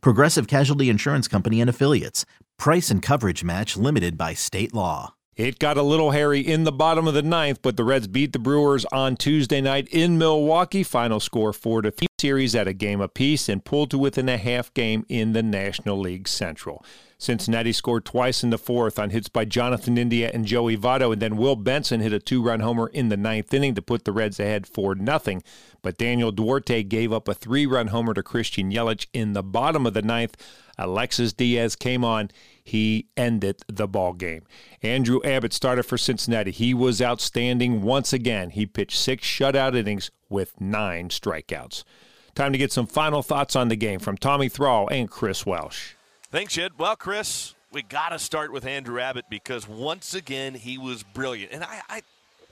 Progressive Casualty Insurance Company and Affiliates. Price and coverage match limited by state law. It got a little hairy in the bottom of the ninth, but the Reds beat the Brewers on Tuesday night in Milwaukee. Final score 4 to 3 series at a game apiece and pulled to within a half game in the National League Central. Cincinnati scored twice in the fourth on hits by Jonathan India and Joey Votto, and then Will Benson hit a two-run homer in the ninth inning to put the Reds ahead 4 nothing. But Daniel Duarte gave up a three-run homer to Christian Yelich in the bottom of the ninth. Alexis Diaz came on. He ended the ball game. Andrew Abbott started for Cincinnati. He was outstanding once again. He pitched six shutout innings with nine strikeouts. Time to get some final thoughts on the game from Tommy Thrall and Chris Welsh. Thanks, Jed. Well, Chris, we got to start with Andrew Abbott because once again he was brilliant, and I, I,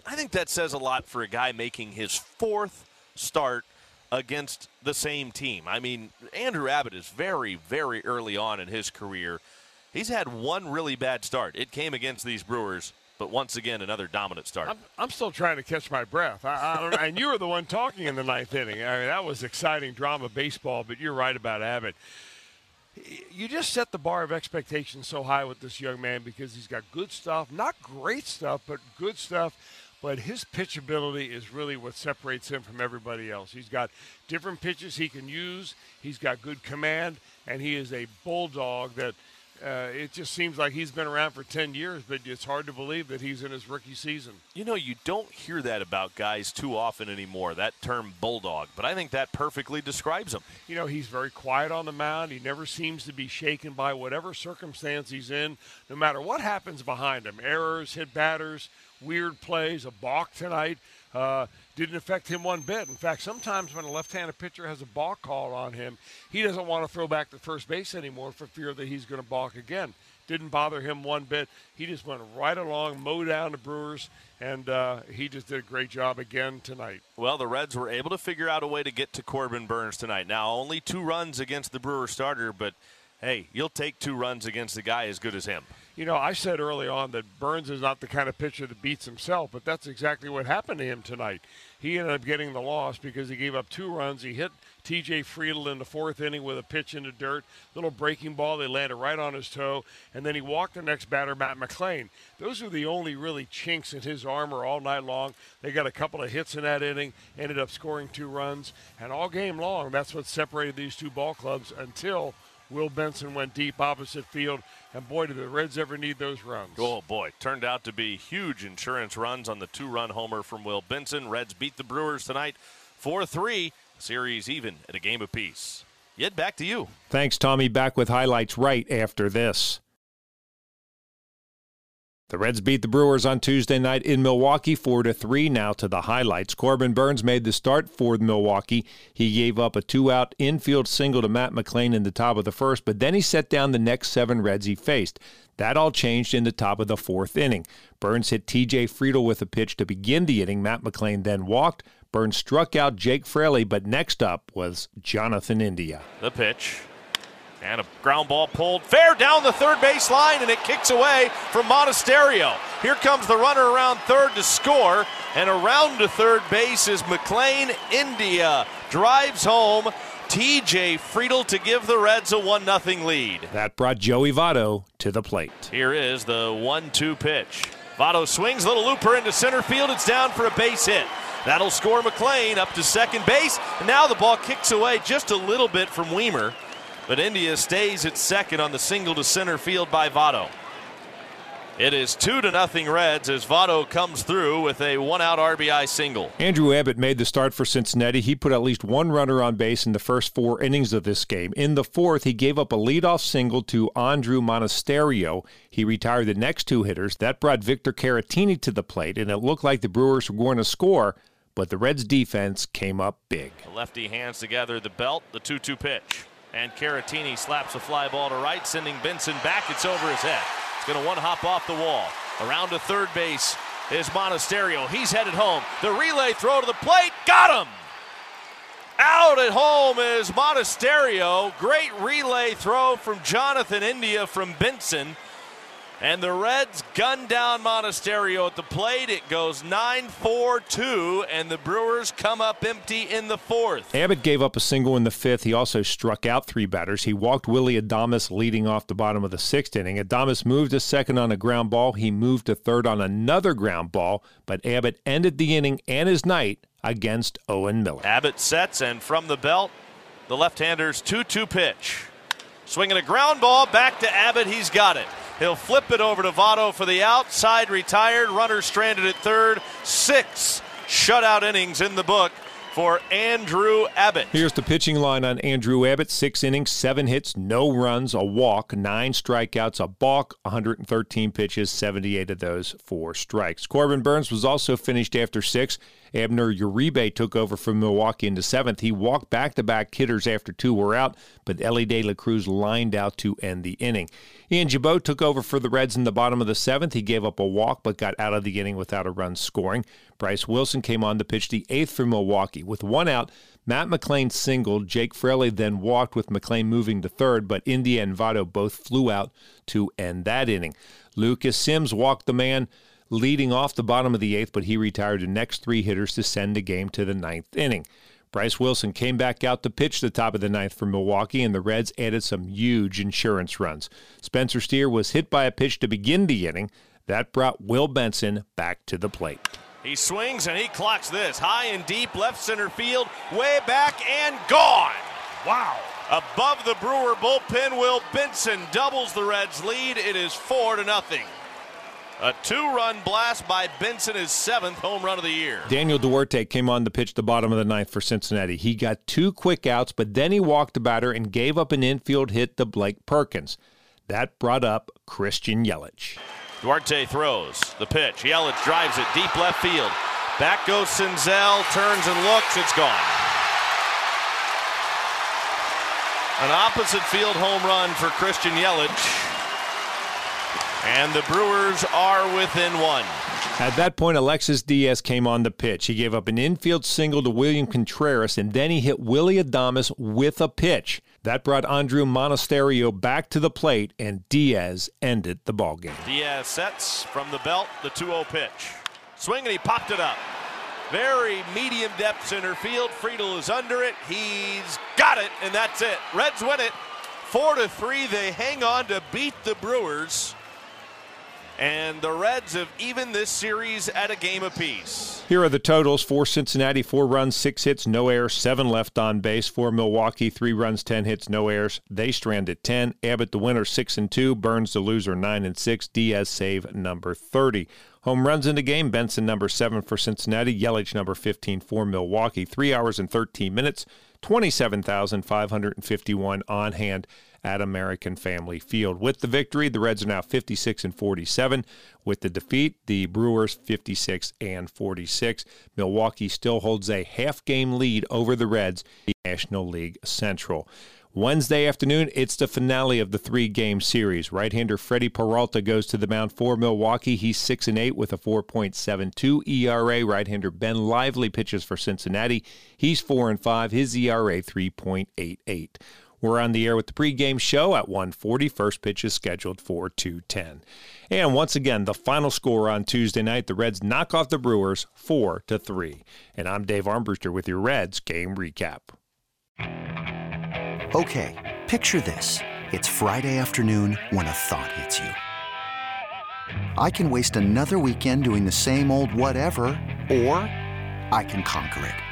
I think that says a lot for a guy making his fourth start against the same team. I mean, Andrew Abbott is very, very early on in his career. He's had one really bad start. It came against these Brewers, but once again, another dominant start. I'm, I'm still trying to catch my breath. I, I and you were the one talking in the ninth inning. I mean, that was exciting drama baseball, but you're right about Abbott you just set the bar of expectations so high with this young man because he's got good stuff, not great stuff, but good stuff. But his pitchability is really what separates him from everybody else. He's got different pitches he can use. He's got good command, and he is a bulldog that – uh, it just seems like he's been around for 10 years, but it's hard to believe that he's in his rookie season. You know, you don't hear that about guys too often anymore, that term bulldog, but I think that perfectly describes him. You know, he's very quiet on the mound. He never seems to be shaken by whatever circumstance he's in, no matter what happens behind him errors, hit batters, weird plays, a balk tonight. Uh, didn't affect him one bit. In fact, sometimes when a left-handed pitcher has a balk call on him, he doesn't want to throw back to first base anymore for fear that he's going to balk again. Didn't bother him one bit. He just went right along, mowed down the Brewers, and uh, he just did a great job again tonight. Well, the Reds were able to figure out a way to get to Corbin Burnes tonight. Now, only two runs against the Brewer starter, but hey, you'll take two runs against a guy as good as him you know, I said early on that Burnes is not the kind of pitcher that beats himself, but that's exactly what happened to him tonight. He ended up getting the loss because he gave up two runs. He hit TJ Friedl in the fourth inning with a pitch in the dirt, little breaking ball. They landed right on his toe, and then he walked the next batter, Matt McLain. Those are the only really chinks in his armor all night long. They got a couple of hits in that inning, ended up scoring two runs, and all game long, that's what separated these two ball clubs until Will Benson went deep opposite field and boy, did the Reds ever need those runs. Oh, boy. Turned out to be huge insurance runs on the two run homer from Will Benson. Reds beat the Brewers tonight 4 3. Series even at a game apiece. Yet back to you. Thanks, Tommy. Back with highlights right after this. The Reds beat the Brewers on Tuesday night in Milwaukee 4 to 3. Now to the highlights. Corbin Burnes made the start for Milwaukee. He gave up a two-out infield single to Matt McLain in the top of the first, but then he set down the next 7 Reds he faced. That all changed in the top of the fourth inning. Burnes hit TJ Friedl with a pitch to begin the inning. Matt McLain then walked. Burnes struck out Jake Fraley, but next up was Jonathan India. The pitch. And a ground ball pulled fair down the third base line, and it kicks away from Monasterio. Here comes the runner around third to score, and around to third base is McLain India drives home. TJ Friedl to give the Reds a 1 0 lead. That brought Joey Votto to the plate. Here is the 1 2 pitch. Votto swings, little looper into center field. It's down for a base hit. That'll score McLain up to second base. And now the ball kicks away just a little bit from Wiemer. But India stays at second on the single to center field by Votto. It is two to nothing Reds as Votto comes through with a one-out RBI single. Andrew Abbott made the start for Cincinnati. He put at least one runner on base in the first four innings of this game. In the fourth, he gave up a leadoff single to Andruw Monasterio. He retired the next two hitters. That brought Victor Caratini to the plate, and it looked like the Brewers were going to score, but the Reds' defense came up big. The lefty hands together the belt, the 2-2 pitch. And Caratini slaps a fly ball to right, sending Benson back. It's over his head. It's going to one hop off the wall. Around to third base is Monasterio. He's headed home. The relay throw to the plate. Got him! Out at home is Monasterio. Great relay throw from Jonathan India from Benson. And the Reds gun down Monasterio at the plate. It goes 9 4 2, and the Brewers come up empty in the fourth. Abbott gave up a single in the fifth. He also struck out three batters. He walked Willie Adames leading off the bottom of the sixth inning. Adames moved to second on a ground ball. He moved to third on another ground ball, but Abbott ended the inning and his night against Owen Miller. Abbott sets, and from the belt, the left hander's 2 2 pitch. Swinging a ground ball back to Abbott. He's got it. He'll flip it over to Votto for the outside retired. Runner stranded at third. Six shutout innings in the book for Andrew Abbott. Here's the pitching line on Andrew Abbott six innings, seven hits, no runs, a walk, nine strikeouts, a balk, 113 pitches, 78 of those for strikes. Corbin Burnes was also finished after six. Abner Uribe took over from Milwaukee into seventh. He walked back to back hitters after two were out, but Elly De La Cruz lined out to end the inning. Ian Gibaut took over for the Reds in the bottom of the seventh. He gave up a walk but got out of the inning without a run scoring. Bryce Wilson came on to pitch the eighth for Milwaukee. With one out, Matt McLain singled. Jake Fraley then walked with McLain moving to third, but India and Votto both flew out to end that inning. Lucas Sims walked the man leading off the bottom of the eighth, but he retired the next three hitters to send the game to the ninth inning. Bryce Wilson came back out to pitch the top of the ninth for Milwaukee, and the Reds added some huge insurance runs. Spencer Steer was hit by a pitch to begin the inning. That brought Will Benson back to the plate. He swings and he clocks this high and deep left center field, way back and gone. Wow. Above the Brewer bullpen, Will Benson doubles the Reds' lead. It is four to nothing. A two run blast by Benson, his seventh home run of the year. Daniel Duarte came on to pitch the bottom of the ninth for Cincinnati. He got two quick outs, but then he walked the batter and gave up an infield hit to Blake Perkins. That brought up Christian Yelich. Duarte throws the pitch. Yelich drives it deep left field. Back goes Senzel, turns and looks. It's gone. An opposite field home run for Christian Yelich. And the Brewers are within one. At that point, Alexis Diaz came on the pitch. He gave up an infield single to William Contreras, and then he hit Willie Adames with a pitch. That brought Andruw Monasterio back to the plate, and Diaz ended the ballgame. Diaz sets from the belt, the 2-0 pitch. Swing, and he popped it up. Very medium depth center field. Friedl is under it. He's got it, and that's it. Reds win it. Four to three. They hang on to beat the Brewers. And the Reds have even this series at a game apiece. Here are the totals for Cincinnati four runs, six hits, no errors, seven left on base. For Milwaukee, three runs, 10 hits, no errors. They strand at 10. Abbott, the winner, 6 and 2. Burnes, the loser, 9 and 6. Diaz, save number 30. Home runs in the game Benson, number 7 for Cincinnati. Yelich, number 15 for Milwaukee. Three hours and 13 minutes, 27,551 on hand at American Family Field. With the victory, the Reds are now 56 and 47. With the defeat, the Brewers 56 and 46. Milwaukee still holds a half game lead over the Reds, in the National League Central. Wednesday afternoon, it's the finale of the three game series. Right hander Freddie Peralta goes to the mound for Milwaukee. He's 6 and 8 with a 4.72 ERA. Right hander Ben Lively pitches for Cincinnati. He's 4 and 5. His ERA 3.88. We're on the air with the pregame show at 1:40. First pitch is scheduled for 2:10. And once again, the final score on Tuesday night: the Reds knock off the Brewers four to three. And I'm Dave Armbruster with your Reds game recap. Okay, picture this: it's Friday afternoon when a thought hits you. I can waste another weekend doing the same old whatever, or I can conquer it.